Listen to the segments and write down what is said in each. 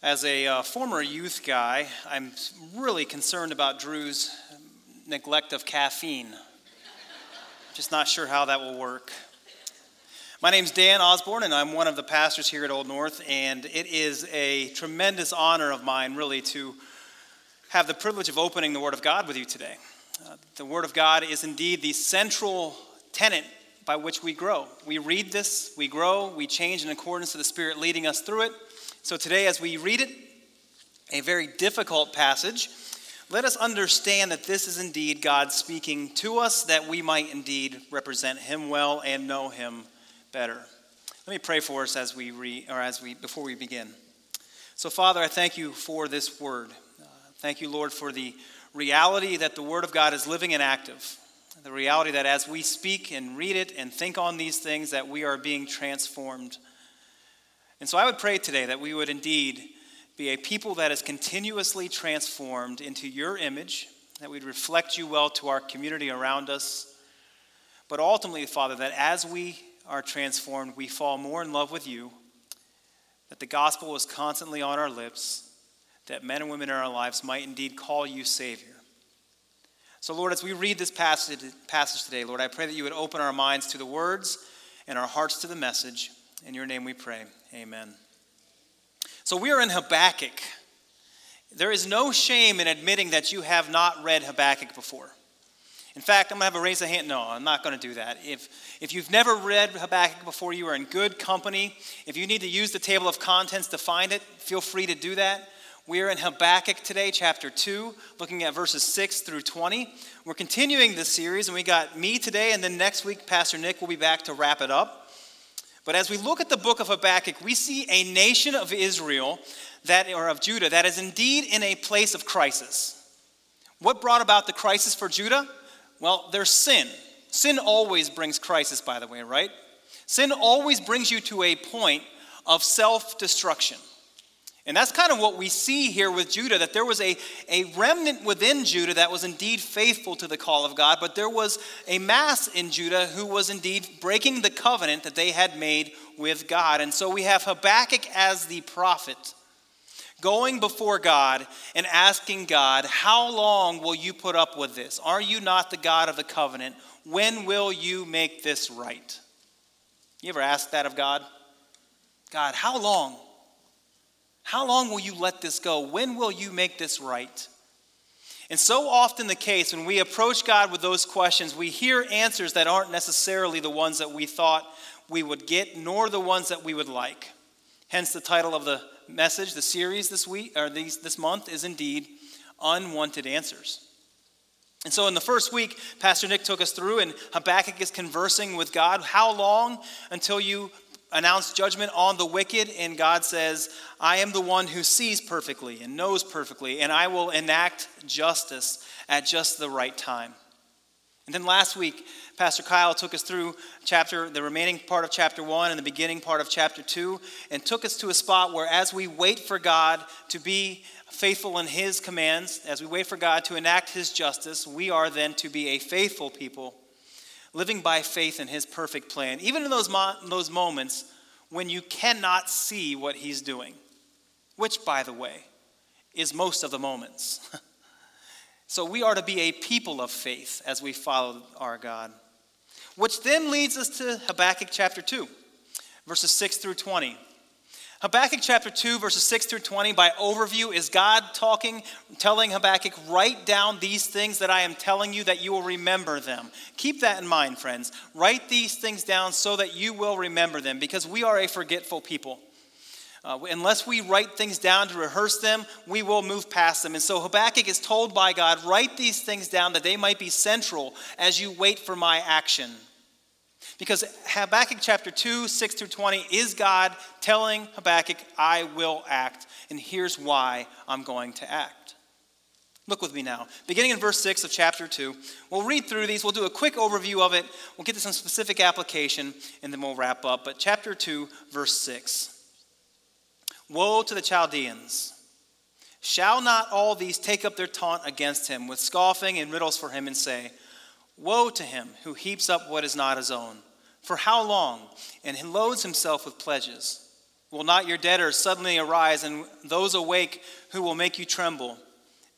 As a uh, former youth guy, I'm really concerned about Drew's neglect of caffeine. Just not sure how that will work. My name's Dan Osborn, and I'm one of the pastors here at Old North, and it is a tremendous honor of mine, really, to have the privilege of opening the Word of God with you today. Uh, the Word of God is indeed the central tenet by which we grow. We read this, we grow, we change in accordance to the Spirit leading us through it. So today, as we read it, a very difficult passage, let us understand that this is indeed God speaking to us, that we might indeed represent Him well and know Him better. Let me pray for us as we read, or as we before we begin. So, Father, I thank you for this word. Uh, thank you, Lord, for the reality that the Word of God is living and active. The reality that as we speak and read it and think on these things, that we are being transformed and so I would pray today that we would indeed be a people that is continuously transformed into your image, that we'd reflect you well to our community around us. But ultimately, Father, that as we are transformed, we fall more in love with you, that the gospel is constantly on our lips, that men and women in our lives might indeed call you Savior. So, Lord, as we read this passage, passage today, Lord, I pray that you would open our minds to the words and our hearts to the message. In your name we pray. Amen. So we are in Habakkuk. There is no shame in admitting that you have not read Habakkuk before. In fact, I'm going to have a raise a hand. No, I'm not going to do that. If, if you've never read Habakkuk before, you are in good company. If you need to use the table of contents to find it, feel free to do that. We are in Habakkuk today, chapter 2, looking at verses 6 through 20. We're continuing this series, and we got me today, and then next week, Pastor Nick will be back to wrap it up. But as we look at the book of Habakkuk, we see a nation of Israel that, or of Judah that is indeed in a place of crisis. What brought about the crisis for Judah? Well, there's sin. Sin always brings crisis, by the way, right? Sin always brings you to a point of self destruction. And that's kind of what we see here with Judah that there was a, a remnant within Judah that was indeed faithful to the call of God, but there was a mass in Judah who was indeed breaking the covenant that they had made with God. And so we have Habakkuk as the prophet going before God and asking God, How long will you put up with this? Are you not the God of the covenant? When will you make this right? You ever ask that of God? God, how long? How long will you let this go? When will you make this right? And so often the case, when we approach God with those questions, we hear answers that aren't necessarily the ones that we thought we would get, nor the ones that we would like. Hence, the title of the message, the series this week or these, this month, is indeed Unwanted Answers. And so, in the first week, Pastor Nick took us through, and Habakkuk is conversing with God. How long until you announce judgment on the wicked, and God says, I am the one who sees perfectly and knows perfectly, and I will enact justice at just the right time. And then last week, Pastor Kyle took us through chapter, the remaining part of chapter one and the beginning part of chapter two, and took us to a spot where, as we wait for God to be faithful in His commands, as we wait for God to enact His justice, we are then to be a faithful people living by faith in his perfect plan, even in those, mo- those moments when you cannot see what he's doing, which, by the way, is most of the moments. so we are to be a people of faith as we follow our God. Which then leads us to Habakkuk chapter 2, verses 6 through 20. Habakkuk chapter 2, verses 6 through 20, by overview, is God talking, telling Habakkuk, write down these things that I am telling you that you will remember them. Keep that in mind, friends. Write these things down so that you will remember them, because we are a forgetful people. Uh, unless we write things down to rehearse them, we will move past them. And so Habakkuk is told by God, write these things down that they might be central as you wait for my action. Because Habakkuk chapter 2, 6 through 20 is God telling Habakkuk, I will act, and here's why I'm going to act. Look with me now. Beginning in verse 6 of chapter 2, we'll read through these. We'll do a quick overview of it. We'll get to some specific application, and then we'll wrap up. But chapter 2, verse 6 Woe to the Chaldeans! Shall not all these take up their taunt against him with scoffing and riddles for him and say, Woe to him who heaps up what is not his own? For how long? And he loads himself with pledges. Will not your debtors suddenly arise, and those awake who will make you tremble?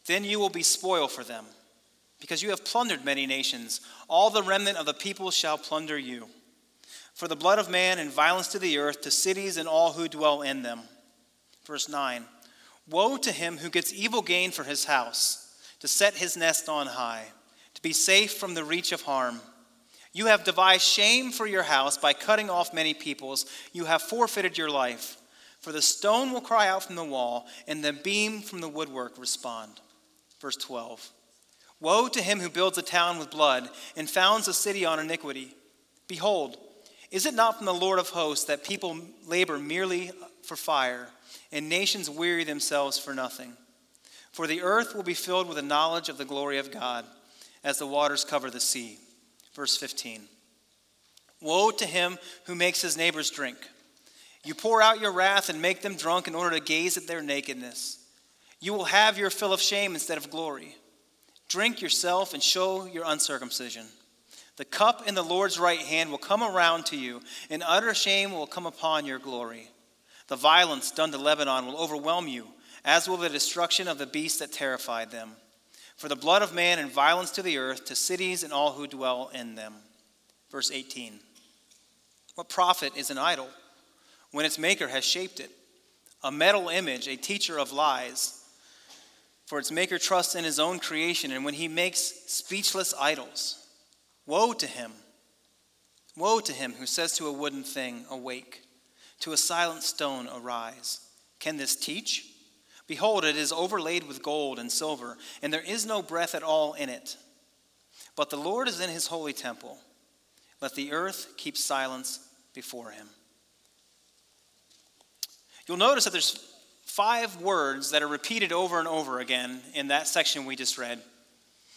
Then you will be spoil for them, because you have plundered many nations. All the remnant of the people shall plunder you. For the blood of man and violence to the earth, to cities and all who dwell in them. Verse 9 Woe to him who gets evil gain for his house, to set his nest on high, to be safe from the reach of harm. You have devised shame for your house by cutting off many peoples. You have forfeited your life. For the stone will cry out from the wall, and the beam from the woodwork respond. Verse 12 Woe to him who builds a town with blood and founds a city on iniquity. Behold, is it not from the Lord of hosts that people labor merely for fire, and nations weary themselves for nothing? For the earth will be filled with the knowledge of the glory of God, as the waters cover the sea. Verse 15 Woe to him who makes his neighbors drink. You pour out your wrath and make them drunk in order to gaze at their nakedness. You will have your fill of shame instead of glory. Drink yourself and show your uncircumcision. The cup in the Lord's right hand will come around to you, and utter shame will come upon your glory. The violence done to Lebanon will overwhelm you, as will the destruction of the beast that terrified them for the blood of man and violence to the earth, to cities and all who dwell in them. Verse 18 What profit is an idol when its maker has shaped it? A metal image, a teacher of lies. For its maker trusts in his own creation, and when he makes speechless idols, woe to him! Woe to him who says to a wooden thing, Awake, to a silent stone, Arise. Can this teach? Behold, it is overlaid with gold and silver, and there is no breath at all in it. But the Lord is in his holy temple. Let the earth keep silence before him. You'll notice that there's five words that are repeated over and over again in that section we just read.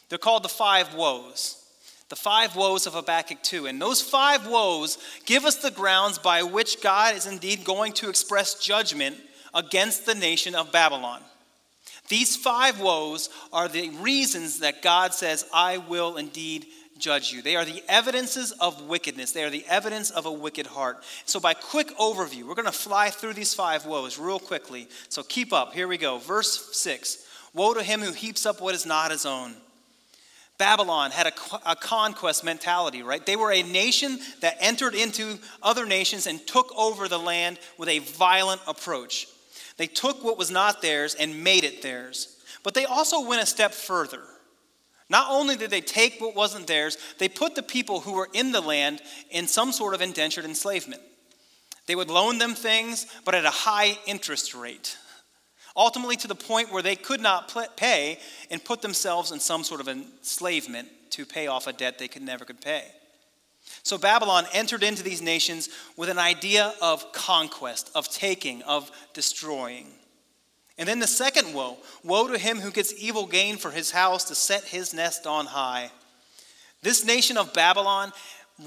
They're called the five woes. The five woes of Habakkuk 2. And those five woes give us the grounds by which God is indeed going to express judgment against the nation of Babylon. These five woes are the reasons that God says, I will indeed judge you. They are the evidences of wickedness. They are the evidence of a wicked heart. So, by quick overview, we're going to fly through these five woes real quickly. So, keep up. Here we go. Verse 6 Woe to him who heaps up what is not his own. Babylon had a, a, conquest mentality, right? They were a nation that entered into other nations and took over the land with a violent approach. They took what was not theirs and made it theirs. But they also went a step further. Not only did they take what wasn't theirs, they put the people who were in the land in some sort of indentured enslavement. They would loan them things, but at a high interest rate, ultimately to the point where they could not pay and put themselves in some sort of enslavement to pay off a debt they could never could pay. So Babylon entered into these nations with an idea of conquest, of taking, of destroying. And then the second woe woe to him who gets evil gain for his house to set his nest on high. This nation of Babylon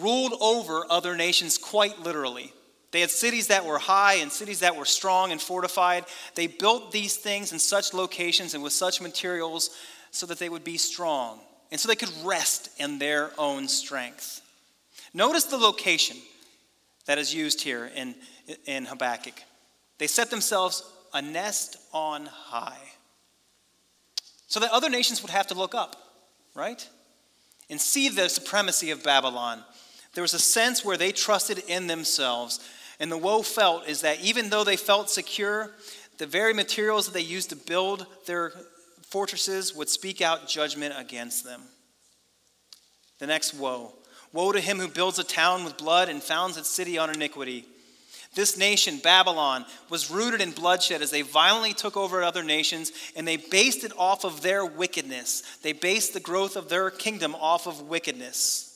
ruled over other nations quite literally. They had cities that were high and cities that were strong and fortified. They built these things in such locations and with such materials so that they would be strong and so they could rest in their own strength. Notice the location that is used here in, in Habakkuk. They set themselves a nest on high. So that other nations would have to look up, right? And see the supremacy of Babylon. There was a sense where they trusted in themselves. And the woe felt is that even though they felt secure, the very materials that they used to build their fortresses would speak out judgment against them. The next woe Woe to him who builds a town with blood and founds its city on iniquity. This nation, Babylon, was rooted in bloodshed as they violently took over other nations and they based it off of their wickedness. They based the growth of their kingdom off of wickedness.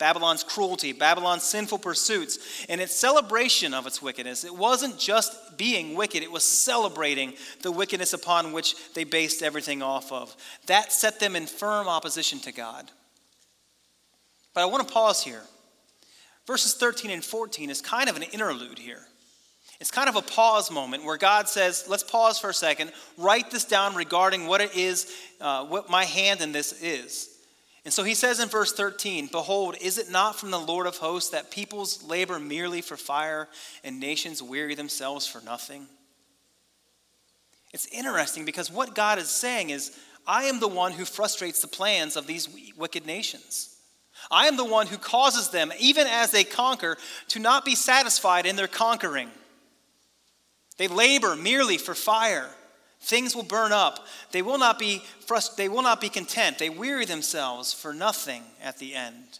Babylon's cruelty, Babylon's sinful pursuits, and its celebration of its wickedness. It wasn't just being wicked, it was celebrating the wickedness upon which they based everything off of. That set them in firm opposition to God. But I want to pause here. Verses 13 and 14 is kind of an interlude here. It's kind of a pause moment where God says, let's pause for a second, write this down regarding what it is, uh, what my hand in this is. And so he says in verse 13, Behold, is it not from the Lord of hosts that peoples labor merely for fire and nations weary themselves for nothing? It's interesting because what God is saying is, I am the one who frustrates the plans of these wicked nations. I am the one who causes them, even as they conquer, to not be satisfied in their conquering. They labor merely for fire Things will burn up. They will not be frust- they will not be content. They weary themselves for nothing at the end.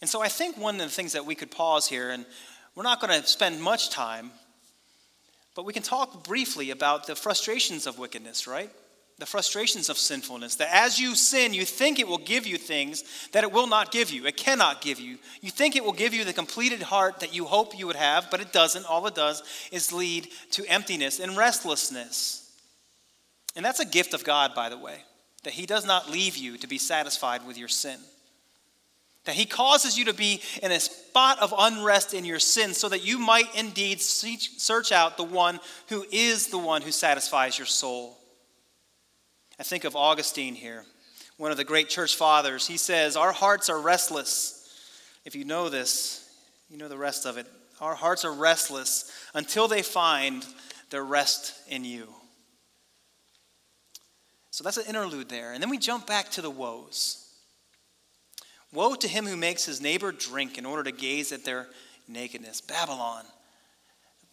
And so I think one of the things that we could pause here, and we're not going to spend much time, but we can talk briefly about the frustrations of wickedness, right? The frustrations of sinfulness. That as you sin, you think it will give you things that it will not give you. It cannot give you. You think it will give you the completed heart that you hope you would have, but it doesn't. All it does is lead to emptiness and restlessness. And that's a gift of God, by the way, that He does not leave you to be satisfied with your sin. That He causes you to be in a spot of unrest in your sin so that you might indeed search out the one who is the one who satisfies your soul. I think of Augustine here, one of the great church fathers. He says, Our hearts are restless. If you know this, you know the rest of it. Our hearts are restless until they find their rest in you. So that's an interlude there. And then we jump back to the woes. Woe to him who makes his neighbor drink in order to gaze at their nakedness. Babylon.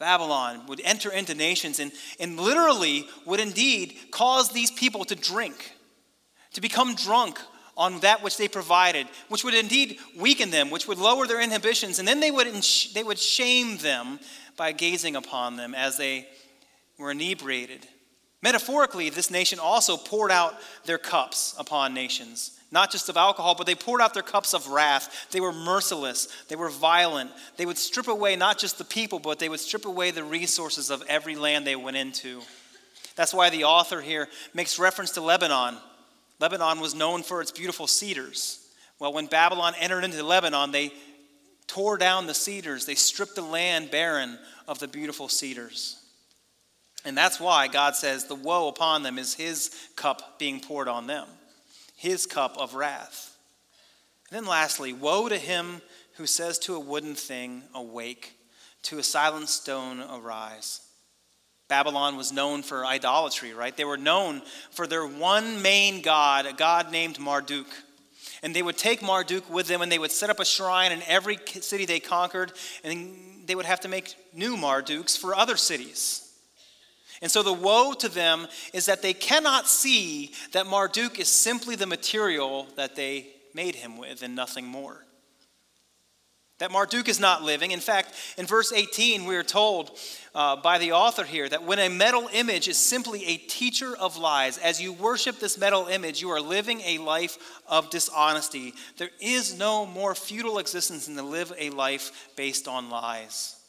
Babylon would enter into nations and, and literally would indeed cause these people to drink, to become drunk on that which they provided, which would indeed weaken them, which would lower their inhibitions, and then they would, they would shame them by gazing upon them as they were inebriated. Metaphorically, this nation also poured out their cups upon nations not just of alcohol, but they poured out their cups of wrath. They were merciless. They were violent. They would strip away not just the people, but they would strip away the resources of every land they went into. That's why the author here makes reference to Lebanon. Lebanon was known for its beautiful cedars. Well, when Babylon entered into Lebanon, they tore down the cedars, they stripped the land barren of the beautiful cedars. And that's why God says the woe upon them is his cup being poured on them his cup of wrath. And then lastly, woe to him who says to a wooden thing, Awake, to a silent stone, Arise. Babylon was known for idolatry, right? They were known for their one main god, a god named Marduk. And they would take Marduk with them and they would set up a shrine in every city they conquered, and they would have to make new Marduks for other cities. And so the woe to them is that they cannot see that Marduk is simply the material that they made him with and nothing more. That Marduk is not living. In fact, in verse 18, we are told uh, by the author here that when a metal image is simply a teacher of lies, as you worship this metal image, you are living a life of dishonesty. There is no more futile existence than to live a life based on lies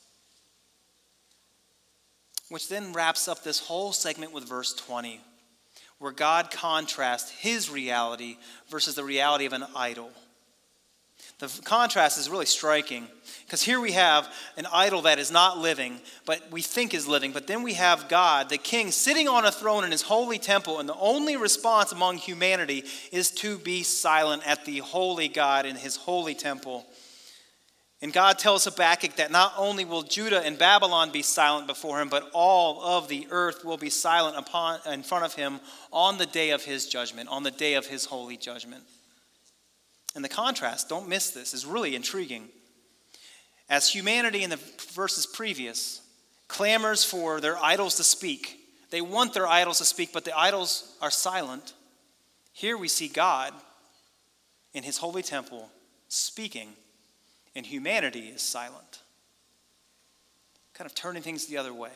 which then wraps up this whole segment with verse 20, where God contrasts his reality versus the reality of an idol. The contrast is really striking because here we have an idol that is not living, but we think is living. But then we have God, the king, sitting on a throne in his holy temple, and the only response among humanity is to be silent at the holy God in his holy temple. And God tells Habakkuk that not only will Judah and Babylon be silent before him, but all of the earth will be silent upon, in front of him on the day of his judgment, on the day of his holy judgment. And the contrast, don't miss this, is really intriguing. As humanity in the verses previous clamors for their idols to speak, they want their idols to speak, but the idols are silent. Here we see God in his holy temple speaking and humanity is silent, kind of turning things the other way.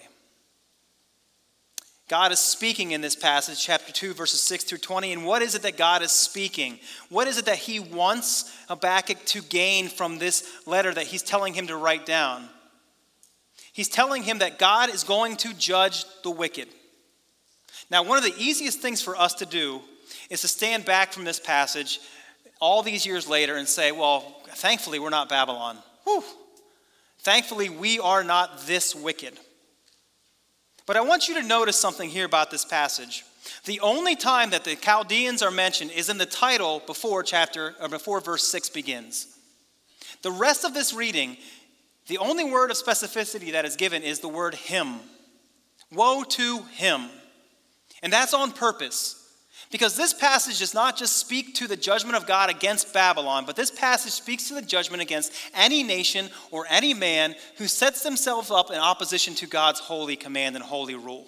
God is speaking in this passage, chapter 2, verses 6 through 20. And what is it that God is speaking? What is it that he wants Habakkuk to gain from this letter that he's telling him to write down? He's telling him that God is going to judge the wicked. Now, one of the easiest things for us to do is to stand back from this passage all these years later and say, well, thankfully, we're not Babylon. Whew. Thankfully, we are not this wicked. But I want you to notice something here about this passage. The only time that the Chaldeans are mentioned is in the title before chapter or before verse 6 begins. The rest of this reading, the only word of specificity that is given is the word him. Woe to him. And that's on purpose. Because this passage does not just speak to the judgment of God against Babylon, but this passage speaks to the judgment against any nation or any man who sets themselves up in opposition to God's holy command and holy rule.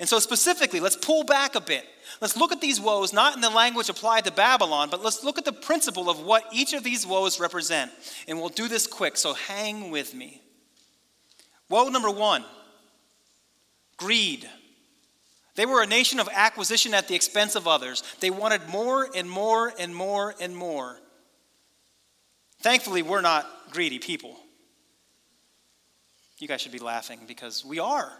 And so, specifically, let's pull back a bit. Let's look at these woes not in the language applied to Babylon, but let's look at the principle of what each of these woes represent. And we'll do this quick, so hang with me. Woe number one greed. They were a nation of acquisition at the expense of others. They wanted more and more and more and more. Thankfully, we're not greedy people. You guys should be laughing because we are.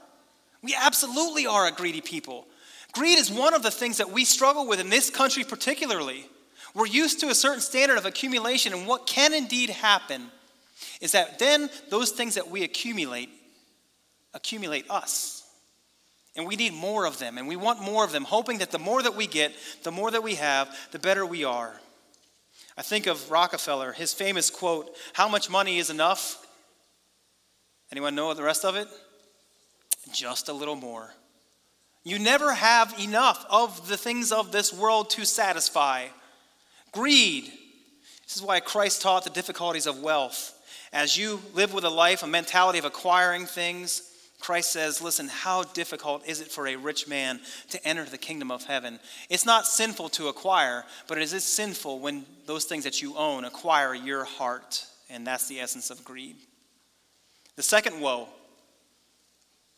We absolutely are a greedy people. Greed is one of the things that we struggle with in this country, particularly. We're used to a certain standard of accumulation, and what can indeed happen is that then those things that we accumulate accumulate us. And we need more of them, and we want more of them, hoping that the more that we get, the more that we have, the better we are. I think of Rockefeller, his famous quote, How much money is enough? Anyone know the rest of it? Just a little more. You never have enough of the things of this world to satisfy. Greed. This is why Christ taught the difficulties of wealth. As you live with a life, a mentality of acquiring things, Christ says, Listen, how difficult is it for a rich man to enter the kingdom of heaven? It's not sinful to acquire, but it is sinful when those things that you own acquire your heart. And that's the essence of greed. The second woe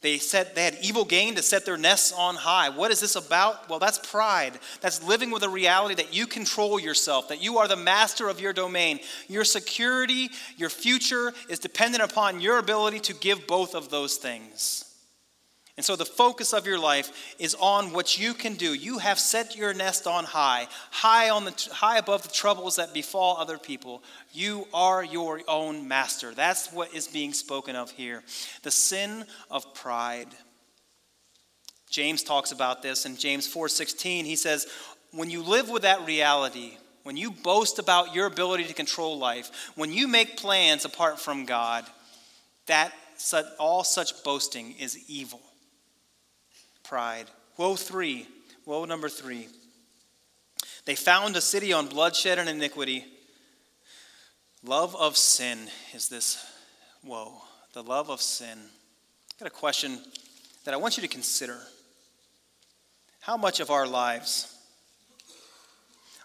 they said they had evil gain to set their nests on high. What is this about? Well, that's pride. That's living with a reality that you control yourself, that you are the master of your domain. Your security, your future is dependent upon your ability to give both of those things. And so the focus of your life is on what you can do. You have set your nest on high, high on the high above the troubles that befall other people. You are your own master. That's what is being spoken of here. The sin of pride. James talks about this in James 4:16. He says, "When you live with that reality, when you boast about your ability to control life, when you make plans apart from God, that all such boasting is evil." Pride. Woe three. Woe number three. They found a city on bloodshed and iniquity. Love of sin is this woe. The love of sin. I've got a question that I want you to consider. How much of our lives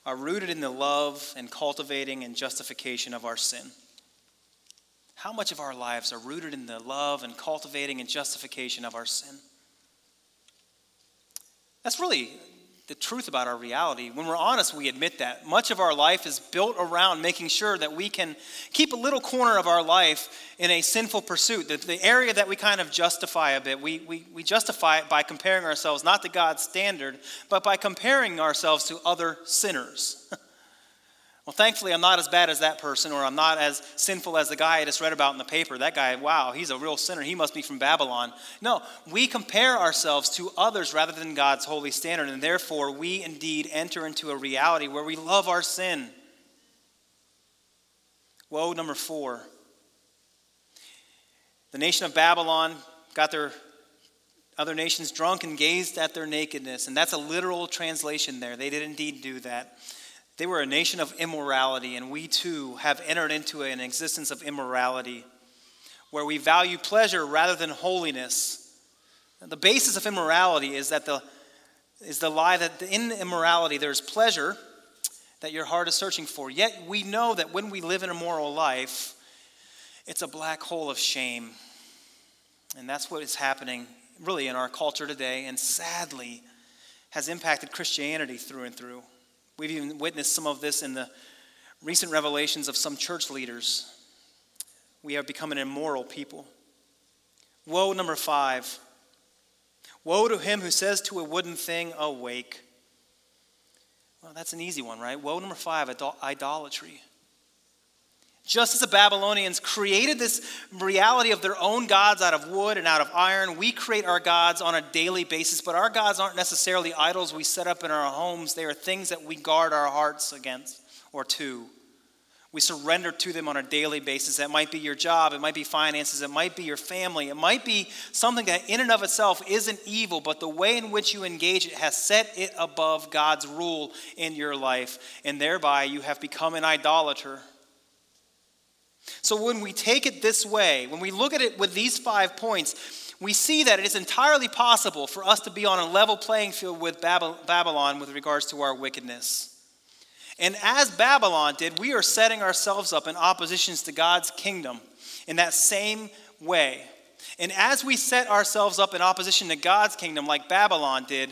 are rooted in the love and cultivating and justification of our sin? How much of our lives are rooted in the love and cultivating and justification of our sin? That's really the truth about our reality. When we're honest, we admit that. Much of our life is built around making sure that we can keep a little corner of our life in a sinful pursuit. The, the area that we kind of justify a bit, we, we, we justify it by comparing ourselves not to God's standard, but by comparing ourselves to other sinners. Well, thankfully, I'm not as bad as that person, or I'm not as sinful as the guy I just read about in the paper. That guy, wow, he's a real sinner. He must be from Babylon. No, we compare ourselves to others rather than God's holy standard, and therefore we indeed enter into a reality where we love our sin. Woe, number four. The nation of Babylon got their other nations drunk and gazed at their nakedness, and that's a literal translation there. They did indeed do that. They were a nation of immorality, and we too have entered into an existence of immorality where we value pleasure rather than holiness. The basis of immorality is that the is the lie that in immorality there's pleasure that your heart is searching for. Yet we know that when we live an immoral life, it's a black hole of shame. And that's what is happening really in our culture today, and sadly has impacted Christianity through and through. We've even witnessed some of this in the recent revelations of some church leaders. We have become an immoral people. Woe, number five. Woe to him who says to a wooden thing, Awake. Well, that's an easy one, right? Woe, number five, idolatry. Just as the Babylonians created this reality of their own gods out of wood and out of iron, we create our gods on a daily basis, but our gods aren't necessarily idols we set up in our homes. They are things that we guard our hearts against or to. We surrender to them on a daily basis. That might be your job, it might be finances, it might be your family, it might be something that in and of itself isn't evil, but the way in which you engage it has set it above God's rule in your life, and thereby you have become an idolater. So when we take it this way, when we look at it with these five points, we see that it is entirely possible for us to be on a level playing field with Babylon with regards to our wickedness. And as Babylon did, we are setting ourselves up in oppositions to God's kingdom in that same way. And as we set ourselves up in opposition to God's kingdom, like Babylon did,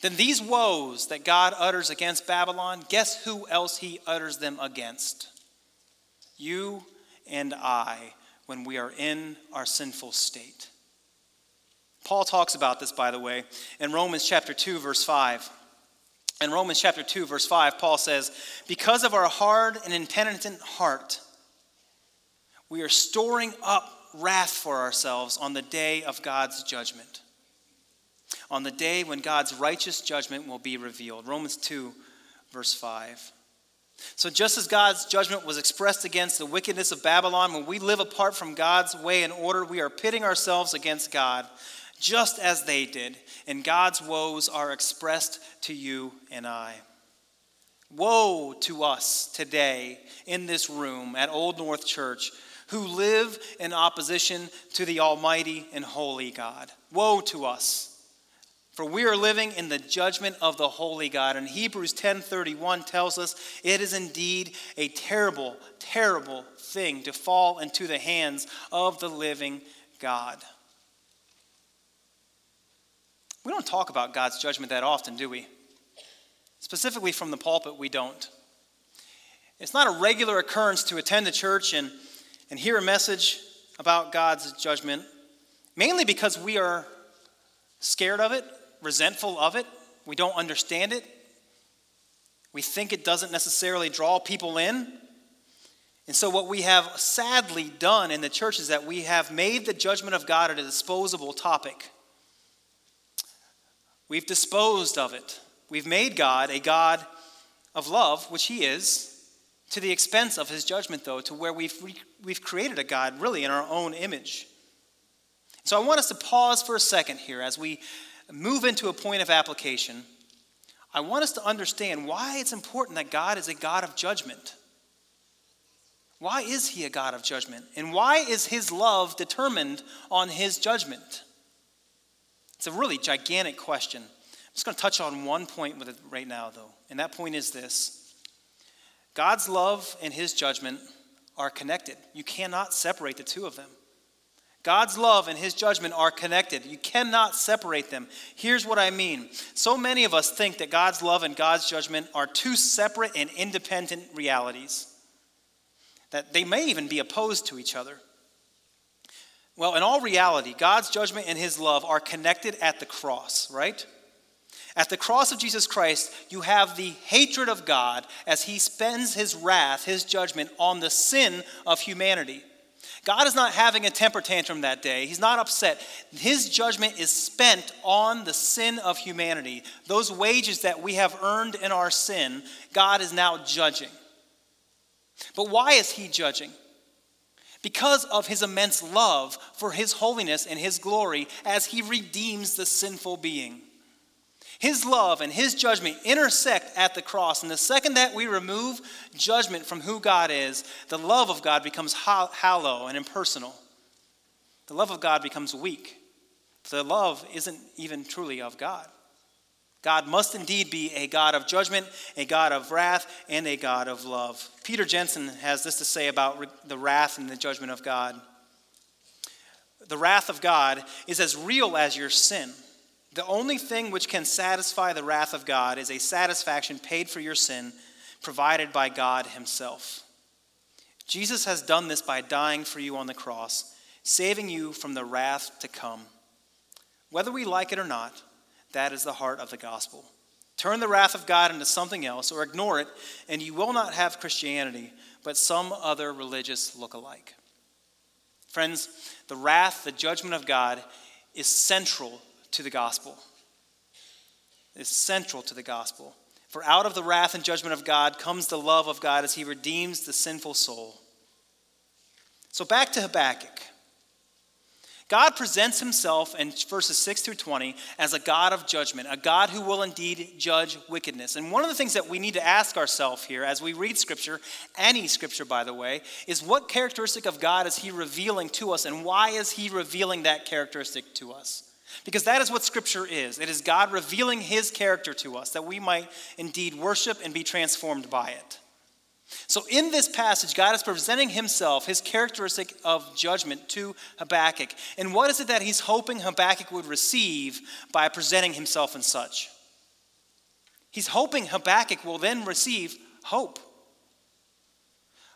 then these woes that God utters against Babylon, guess who else he utters them against? You and I, when we are in our sinful state. Paul talks about this, by the way, in Romans chapter 2, verse 5. In Romans chapter 2, verse 5, Paul says, Because of our hard and impenitent heart, we are storing up wrath for ourselves on the day of God's judgment. On the day when God's righteous judgment will be revealed. Romans 2, verse 5. So, just as God's judgment was expressed against the wickedness of Babylon, when we live apart from God's way and order, we are pitting ourselves against God just as they did, and God's woes are expressed to you and I. Woe to us today in this room at Old North Church who live in opposition to the Almighty and Holy God. Woe to us. For we are living in the judgment of the holy God. And Hebrews 10:31 tells us it is indeed a terrible, terrible thing to fall into the hands of the living God. We don't talk about God's judgment that often, do we? Specifically from the pulpit, we don't. It's not a regular occurrence to attend a church and, and hear a message about God's judgment, mainly because we are scared of it, resentful of it, we don't understand it, we think it doesn't necessarily draw people in. And so, what we have sadly done in the church is that we have made the judgment of God a disposable topic. We've disposed of it. We've made God a God of love, which He is, to the expense of His judgment, though, to where we've, we've created a God really in our own image. So I want us to pause for a second here as we move into a point of application. I want us to understand why it's important that God is a God of judgment. Why is He a God of judgment? And why is His love determined on His judgment? It's a really gigantic question. I'm just going to touch on one point with it right now, though, and that point is this God's love and his judgment are connected. You cannot separate the two of them. God's love and his judgment are connected. You cannot separate them. Here's what I mean. So many of us think that God's love and God's judgment are two separate and independent realities, that they may even be opposed to each other. Well, in all reality, God's judgment and his love are connected at the cross, right? At the cross of Jesus Christ, you have the hatred of God as he spends his wrath, his judgment on the sin of humanity. God is not having a temper tantrum that day. He's not upset. His judgment is spent on the sin of humanity. Those wages that we have earned in our sin, God is now judging. But why is he judging? because of his immense love for his holiness and his glory as he redeems the sinful being. His love and his judgment intersect at the cross. And the second that we remove judgment from who God is, the love of God becomes hollow and impersonal. The love of God becomes weak. The love isn't even truly of God. God must indeed be a God of judgment, a God of wrath, and a God of love. Peter Jensen has this to say about the wrath and the judgment of God. The wrath of God is as real as your sin. The only thing which can satisfy the wrath of God is a satisfaction paid for your sin, provided by God Himself. Jesus has done this by dying for you on the cross, saving you from the wrath to come. Whether we like it or not, that is the heart of the gospel. Turn the wrath of God into something else or ignore it, and you will not have Christianity, but some other religious look-alike. Friends, the wrath, the judgment of God is central to the gospel. Is central to the gospel. For out of the wrath and judgment of God comes the love of God as he redeems the sinful soul. So back to Habakkuk. God presents himself in verses 6 through 20 as a God of judgment, a God who will indeed judge wickedness. And one of the things that we need to ask ourselves here as we read Scripture, any Scripture, by the way, is what characteristic of God is he revealing to us, and why is he revealing that characteristic to us? Because that is what Scripture is. It is God revealing his character to us that we might indeed worship and be transformed by it. So, in this passage, God is presenting himself, his characteristic of judgment to Habakkuk. And what is it that he's hoping Habakkuk would receive by presenting himself in such? He's hoping Habakkuk will then receive hope.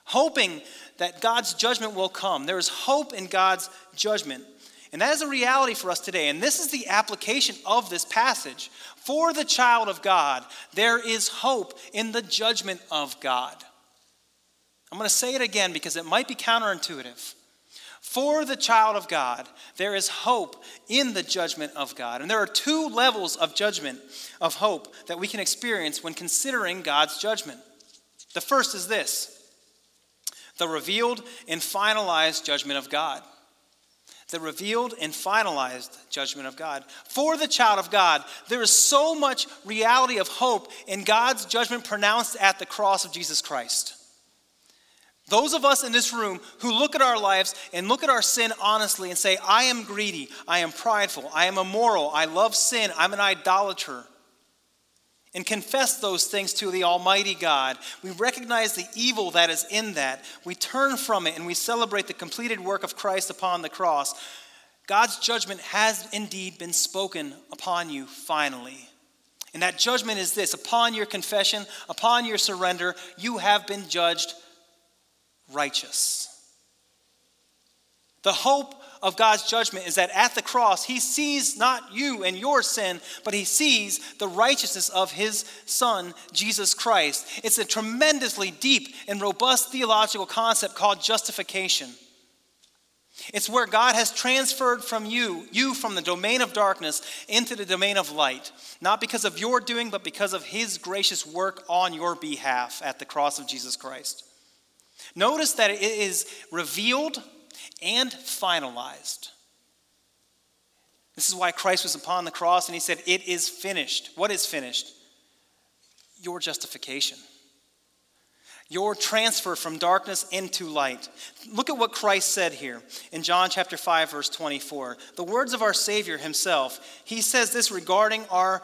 Hoping that God's judgment will come. There is hope in God's judgment. And that is a reality for us today. And this is the application of this passage. For the child of God, there is hope in the judgment of God. I'm going to say it again because it might be counterintuitive. For the child of God, there is hope in the judgment of God. And there are two levels of judgment, of hope, that we can experience when considering God's judgment. The first is this the revealed and finalized judgment of God. The revealed and finalized judgment of God. For the child of God, there is so much reality of hope in God's judgment pronounced at the cross of Jesus Christ. Those of us in this room who look at our lives and look at our sin honestly and say, I am greedy, I am prideful, I am immoral, I love sin, I'm an idolater, and confess those things to the Almighty God, we recognize the evil that is in that. We turn from it and we celebrate the completed work of Christ upon the cross. God's judgment has indeed been spoken upon you finally. And that judgment is this upon your confession, upon your surrender, you have been judged righteous. The hope of God's judgment is that at the cross, He sees not you and your sin, but He sees the righteousness of His Son, Jesus Christ. It's a tremendously deep and robust theological concept called justification. It's where God has transferred from you, you from the domain of darkness into the domain of light, not because of your doing, but because of His gracious work on your behalf at the cross of Jesus Christ. Notice that it is revealed and finalized. This is why Christ was upon the cross and he said, It is finished. What is finished? Your justification. Your transfer from darkness into light. Look at what Christ said here in John chapter 5 verse 24. The words of our Savior himself. He says this regarding our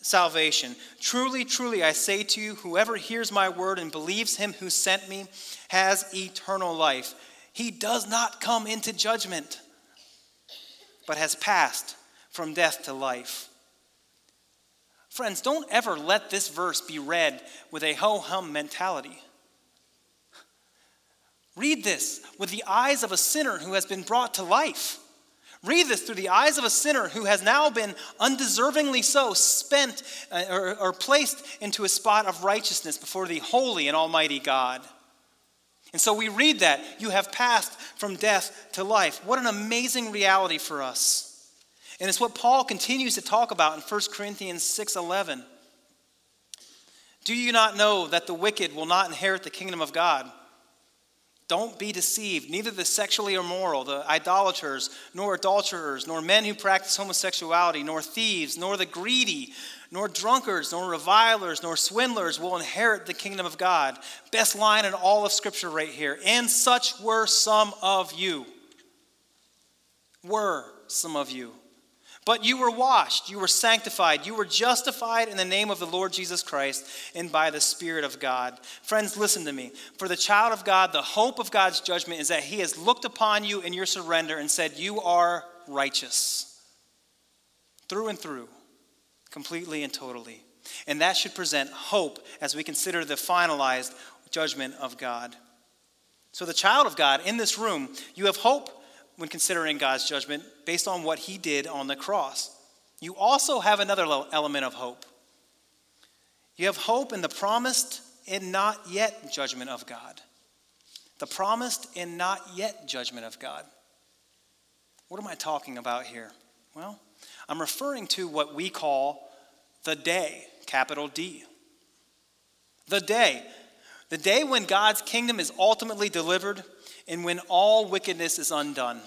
salvation. Truly, truly, I say to you, whoever hears my word and believes him who sent me has eternal life. He does not come into judgment, but has passed from death to life. Friends, don't ever let this verse be read with a ho hum mentality. Read this with the eyes of a sinner who has been brought to life. Read this through the eyes of a sinner who has now been undeservingly so spent uh, or, or placed into a spot of righteousness before the holy and almighty God. And so we read that you have passed from death to life. What an amazing reality for us. And it's what Paul continues to talk about in 1 Corinthians 6:11. Do you not know that the wicked will not inherit the kingdom of God? Don't be deceived. Neither the sexually immoral, the idolaters, nor adulterers, nor men who practice homosexuality, nor thieves, nor the greedy, nor drunkards, nor revilers, nor swindlers will inherit the kingdom of God. Best line in all of Scripture right here. And such were some of you. Were some of you. But you were washed, you were sanctified, you were justified in the name of the Lord Jesus Christ and by the Spirit of God. Friends, listen to me. For the child of God, the hope of God's judgment is that He has looked upon you in your surrender and said, You are righteous. Through and through, completely and totally. And that should present hope as we consider the finalized judgment of God. So, the child of God in this room, you have hope when considering God's judgment based on what he did on the cross. You also have another element of hope. You have hope in the promised and not yet judgment of God. the promised and not yet judgment of God. What am I talking about here? Well, I'm referring to what we call the day, capital D. The day. The day when God's kingdom is ultimately delivered and when all wickedness is undone.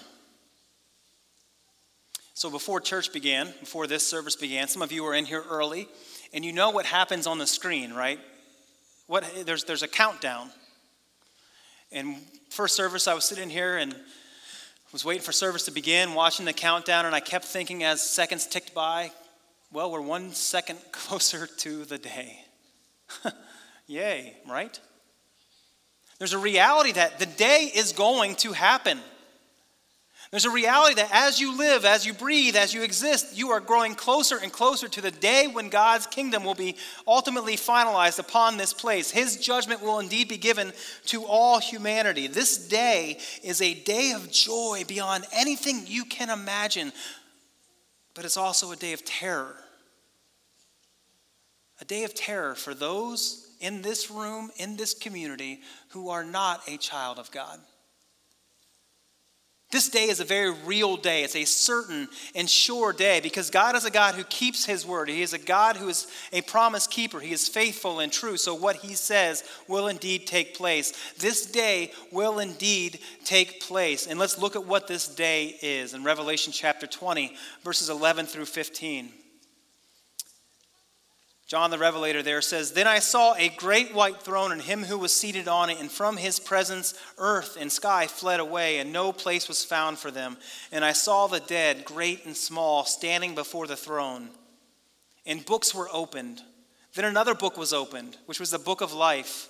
So, before church began, before this service began, some of you were in here early, and you know what happens on the screen, right? What, there's, there's a countdown. And first service, I was sitting here and was waiting for service to begin, watching the countdown, and I kept thinking as seconds ticked by, well, we're one second closer to the day. Yay, right? There's a reality that the day is going to happen. There's a reality that as you live, as you breathe, as you exist, you are growing closer and closer to the day when God's kingdom will be ultimately finalized upon this place. His judgment will indeed be given to all humanity. This day is a day of joy beyond anything you can imagine, but it's also a day of terror. A day of terror for those in this room, in this community, who are not a child of God. This day is a very real day. It's a certain and sure day because God is a God who keeps his word. He is a God who is a promise keeper. He is faithful and true. So what he says will indeed take place. This day will indeed take place. And let's look at what this day is in Revelation chapter 20, verses 11 through 15. John the Revelator there says, Then I saw a great white throne and him who was seated on it, and from his presence earth and sky fled away, and no place was found for them. And I saw the dead, great and small, standing before the throne. And books were opened. Then another book was opened, which was the book of life.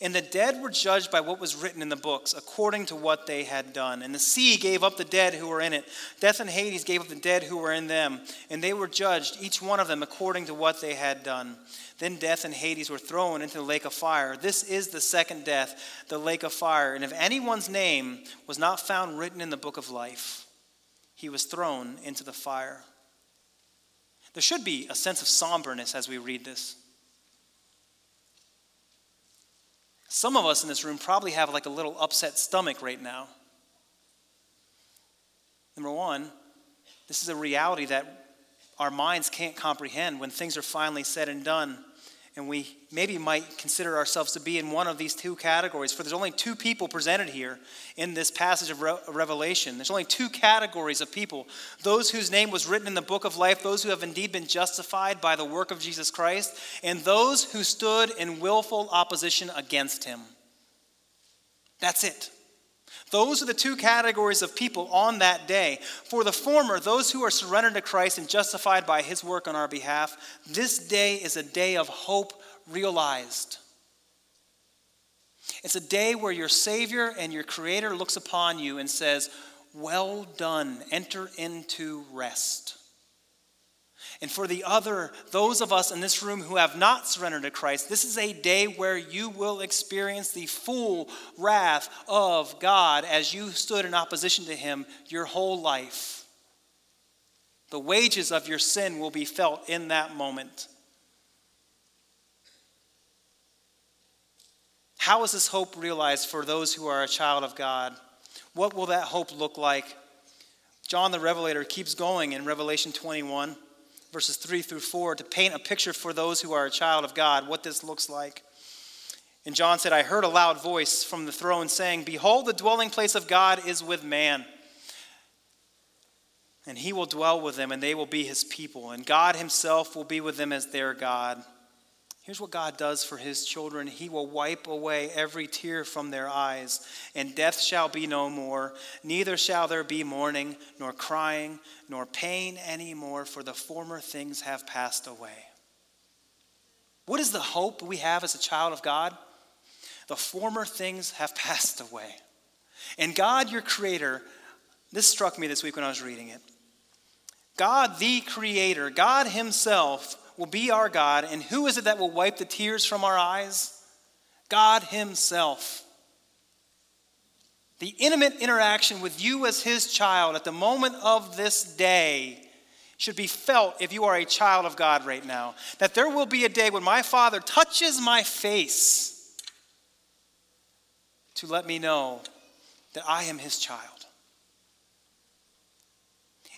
And the dead were judged by what was written in the books, according to what they had done. And the sea gave up the dead who were in it. Death and Hades gave up the dead who were in them. And they were judged, each one of them, according to what they had done. Then death and Hades were thrown into the lake of fire. This is the second death, the lake of fire. And if anyone's name was not found written in the book of life, he was thrown into the fire. There should be a sense of somberness as we read this. Some of us in this room probably have like a little upset stomach right now. Number one, this is a reality that our minds can't comprehend when things are finally said and done and we maybe might consider ourselves to be in one of these two categories. For there's only two people presented here in this passage of Re- Revelation. There's only two categories of people those whose name was written in the book of life, those who have indeed been justified by the work of Jesus Christ, and those who stood in willful opposition against him. That's it. Those are the two categories of people on that day. For the former, those who are surrendered to Christ and justified by his work on our behalf, this day is a day of hope realized. It's a day where your Savior and your Creator looks upon you and says, Well done, enter into rest. And for the other, those of us in this room who have not surrendered to Christ, this is a day where you will experience the full wrath of God as you stood in opposition to Him your whole life. The wages of your sin will be felt in that moment. How is this hope realized for those who are a child of God? What will that hope look like? John the Revelator keeps going in Revelation 21 verses 3 through 4 to paint a picture for those who are a child of God what this looks like. And John said, I heard a loud voice from the throne saying, Behold, the dwelling place of God is with man. And he will dwell with them, and they will be his people. And God himself will be with them as their God. Here's what God does for his children He will wipe away every tear from their eyes, and death shall be no more. Neither shall there be mourning, nor crying, nor pain any more, for the former things have passed away. What is the hope we have as a child of God? The former things have passed away. And God, your creator, this struck me this week when I was reading it. God, the creator, God Himself, will be our God, and who is it that will wipe the tears from our eyes? God Himself. The intimate interaction with you as His child at the moment of this day should be felt if you are a child of God right now. That there will be a day when my Father touches my face to let me know that I am his child.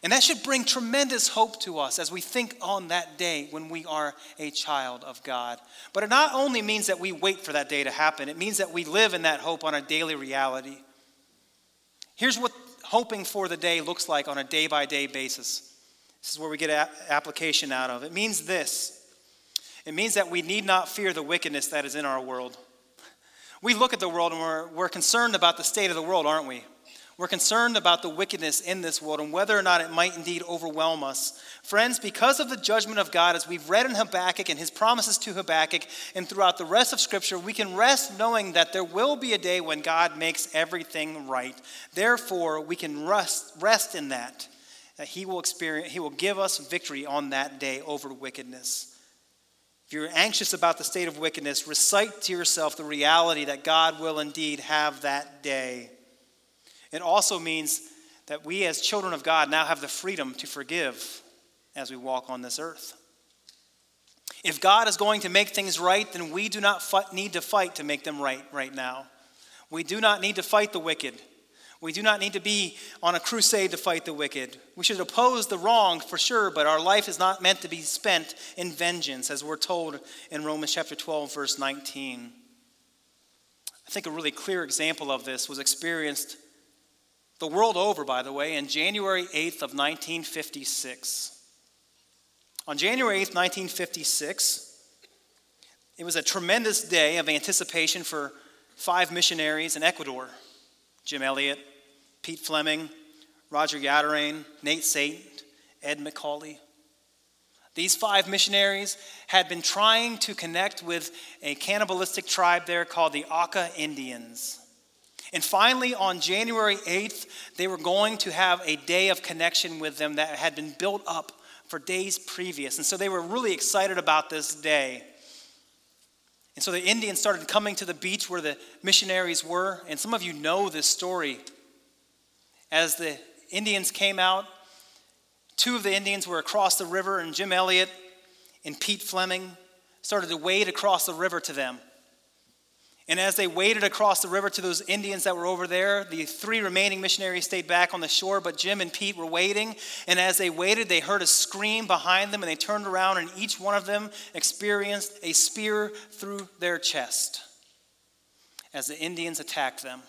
And that should bring tremendous hope to us as we think on that day when we are a child of God. But it not only means that we wait for that day to happen, it means that we live in that hope on a daily reality. Here's what hoping for the day looks like on a day by day basis. This is where we get application out of. It means this it means that we need not fear the wickedness that is in our world. We look at the world and we're, we're concerned about the state of the world, aren't we? We're concerned about the wickedness in this world and whether or not it might indeed overwhelm us. Friends, because of the judgment of God, as we've read in Habakkuk and his promises to Habakkuk and throughout the rest of Scripture, we can rest knowing that there will be a day when God makes everything right. Therefore, we can rest, rest in that, that he will, experience, he will give us victory on that day over wickedness. If you're anxious about the state of wickedness, recite to yourself the reality that God will indeed have that day. It also means that we, as children of God, now have the freedom to forgive as we walk on this earth. If God is going to make things right, then we do not fight, need to fight to make them right right now. We do not need to fight the wicked. We do not need to be on a crusade to fight the wicked. We should oppose the wrong for sure, but our life is not meant to be spent in vengeance, as we're told in Romans chapter 12, verse 19. I think a really clear example of this was experienced the world over, by the way, in January 8th of 1956. On January 8th, 1956, it was a tremendous day of anticipation for five missionaries in Ecuador Jim Elliot, Pete Fleming, Roger Youderian, Nate Saint, Ed McCully. These five missionaries had been trying to connect with a cannibalistic tribe there called the Auca Indians. And finally, on January 8th, they were going to have a day of connection with them that had been built up for days previous. And so they were really excited about this day. And so the Indians started coming to the beach where the missionaries were. And some of you know this story. As the Indians came out, two of the Indians were across the river, and Jim Elliot and Pete Fleming started to wade across the river to them. And as they waded across the river to those Indians that were over there, the three remaining missionaries stayed back on the shore, but Jim and Pete were waiting. And as they waited, they heard a scream behind them, and they turned around, and each one of them experienced a spear through their chest as the Indians attacked them.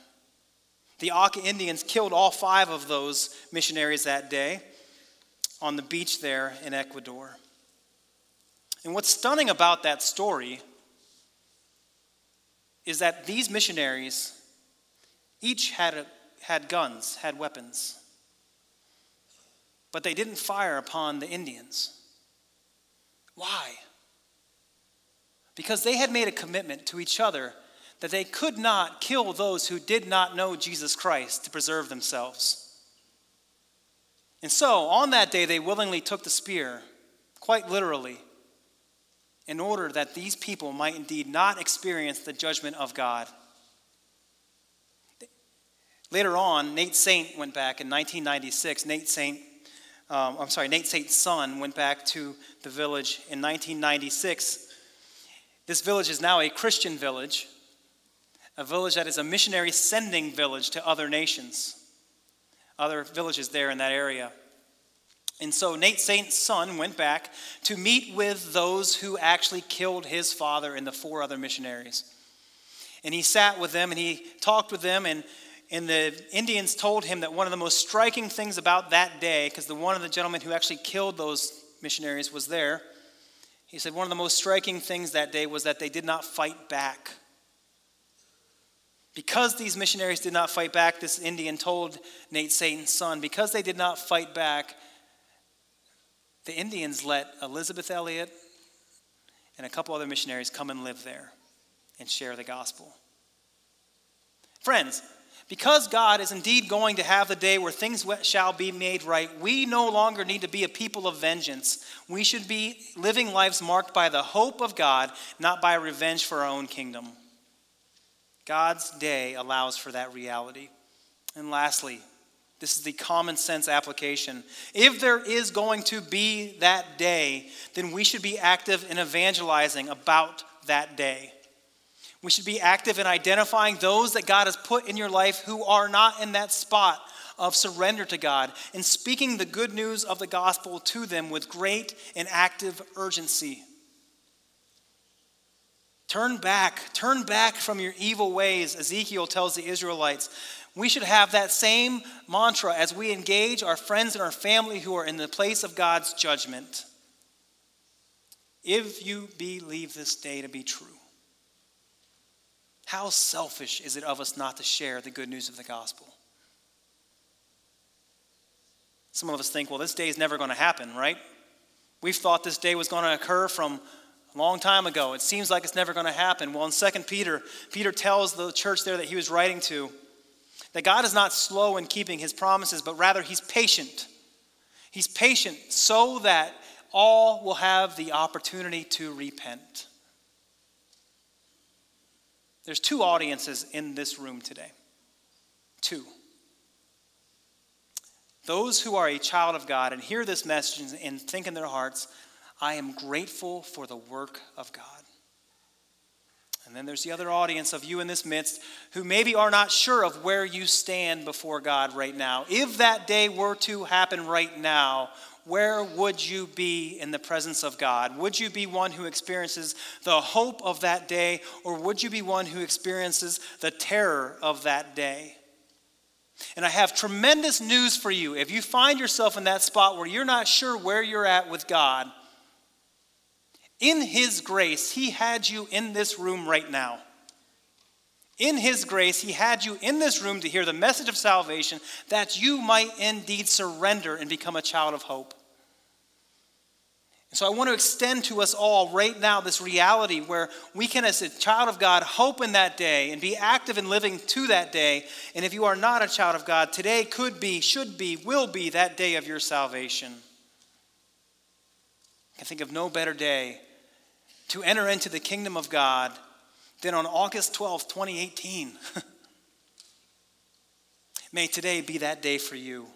The Auca Indians killed all five of those missionaries that day on the beach there in Ecuador. And what's stunning about that story is that these missionaries each had, a, had guns, had weapons, but they didn't fire upon the Indians. Why? Because they had made a commitment to each other that they could not kill those who did not know Jesus Christ to preserve themselves. And so, on that day, they willingly took the spear, quite literally, in order that these people might indeed not experience the judgment of God. Later on, Nate Saint went back in 1996. Nate Saint, um, I'm sorry, Nate Saint's son went back to the village in 1996. This village is now a Christian village a village that is a missionary sending village to other nations, other villages there in that area. And so Nate Saint's son went back to meet with those who actually killed his father and the four other missionaries. And he sat with them and he talked with them, and, and the Indians told him that one of the most striking things about that day, because the one of the gentlemen who actually killed those missionaries was there, he said one of the most striking things that day was that they did not fight back. Because these missionaries did not fight back, this Indian told Nate Saint's son, because they did not fight back, the Indians let Elisabeth Elliot and a couple other missionaries come and live there and share the gospel. Friends, because God is indeed going to have the day where things shall be made right, we no longer need to be a people of vengeance. We should be living lives marked by the hope of God, not by revenge for our own kingdom. God's day allows for that reality. And lastly, this is the common sense application. If there is going to be that day, then we should be active in evangelizing about that day. We should be active in identifying those that God has put in your life who are not in that spot of surrender to God and speaking the good news of the gospel to them with great and active urgency. Turn back, turn back from your evil ways, Ezekiel tells the Israelites. We should have that same mantra as we engage our friends and our family who are in the place of God's judgment. If you believe this day to be true, how selfish is it of us not to share the good news of the gospel? Some of us think, well, this day is never going to happen, right? We've thought this day was going to occur from a long time ago. It seems like it's never going to happen. Well, in 2 Peter, Peter tells the church there that he was writing to that God is not slow in keeping his promises, but rather he's patient. He's patient so that all will have the opportunity to repent. There's two audiences in this room today. Two. Those who are a child of God and hear this message and think in their hearts, I am grateful for the work of God. And then there's the other audience of you in this midst who maybe are not sure of where you stand before God right now. If that day were to happen right now, where would you be in the presence of God? Would you be one who experiences the hope of that day, or would you be one who experiences the terror of that day? And I have tremendous news for you. If you find yourself in that spot where you're not sure where you're at with God, in His grace, He had you in this room right now. In His grace, He had you in this room to hear the message of salvation that you might indeed surrender and become a child of hope. And so I want to extend to us all right now this reality where we can, as a child of God, hope in that day and be active in living to that day. And if you are not a child of God, today could be, should be, will be that day of your salvation. I can think of no better day to enter into the kingdom of God than on August 12, 2018. May today be that day for you.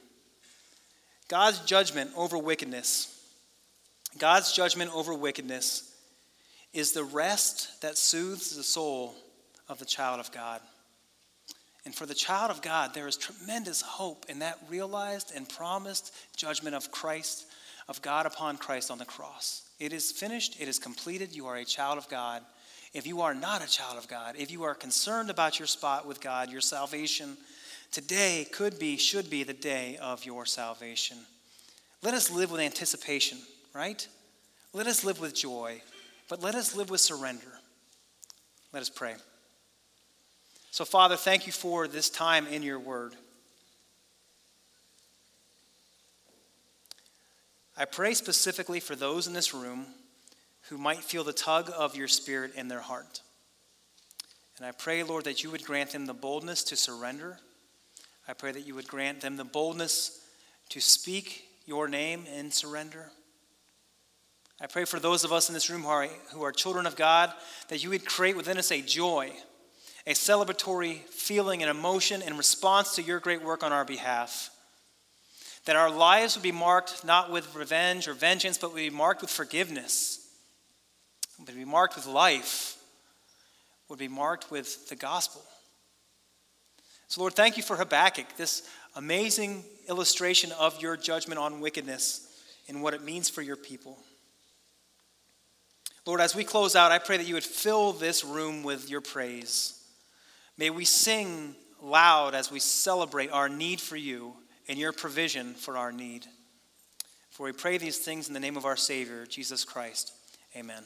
God's judgment over wickedness God's judgment over wickedness is the rest that soothes the soul of the child of God. And for the child of God, there is tremendous hope in that realized and promised judgment of Christ, of God upon Christ on the cross. It is finished, it is completed. You are a child of God. If you are not a child of God, if you are concerned about your spot with God, your salvation, today could be, should be the day of your salvation. Let us live with anticipation right? Let us live with joy, but let us live with surrender. Let us pray. So, Father, thank you for this time in your word. I pray specifically for those in this room who might feel the tug of your spirit in their heart. And I pray, Lord, that you would grant them the boldness to surrender. I pray that you would grant them the boldness to speak your name in surrender. I pray for those of us in this room who are, who are children of God that you would create within us a joy, a celebratory feeling and emotion in response to your great work on our behalf. That our lives would be marked not with revenge or vengeance, but would be marked with forgiveness, would be marked with life, would be marked with the gospel. So, Lord, thank you for Habakkuk, this amazing illustration of your judgment on wickedness and what it means for your people. Lord, as we close out, I pray that you would fill this room with your praise. May we sing loud as we celebrate our need for you and your provision for our need. For we pray these things in the name of our Savior, Jesus Christ. Amen.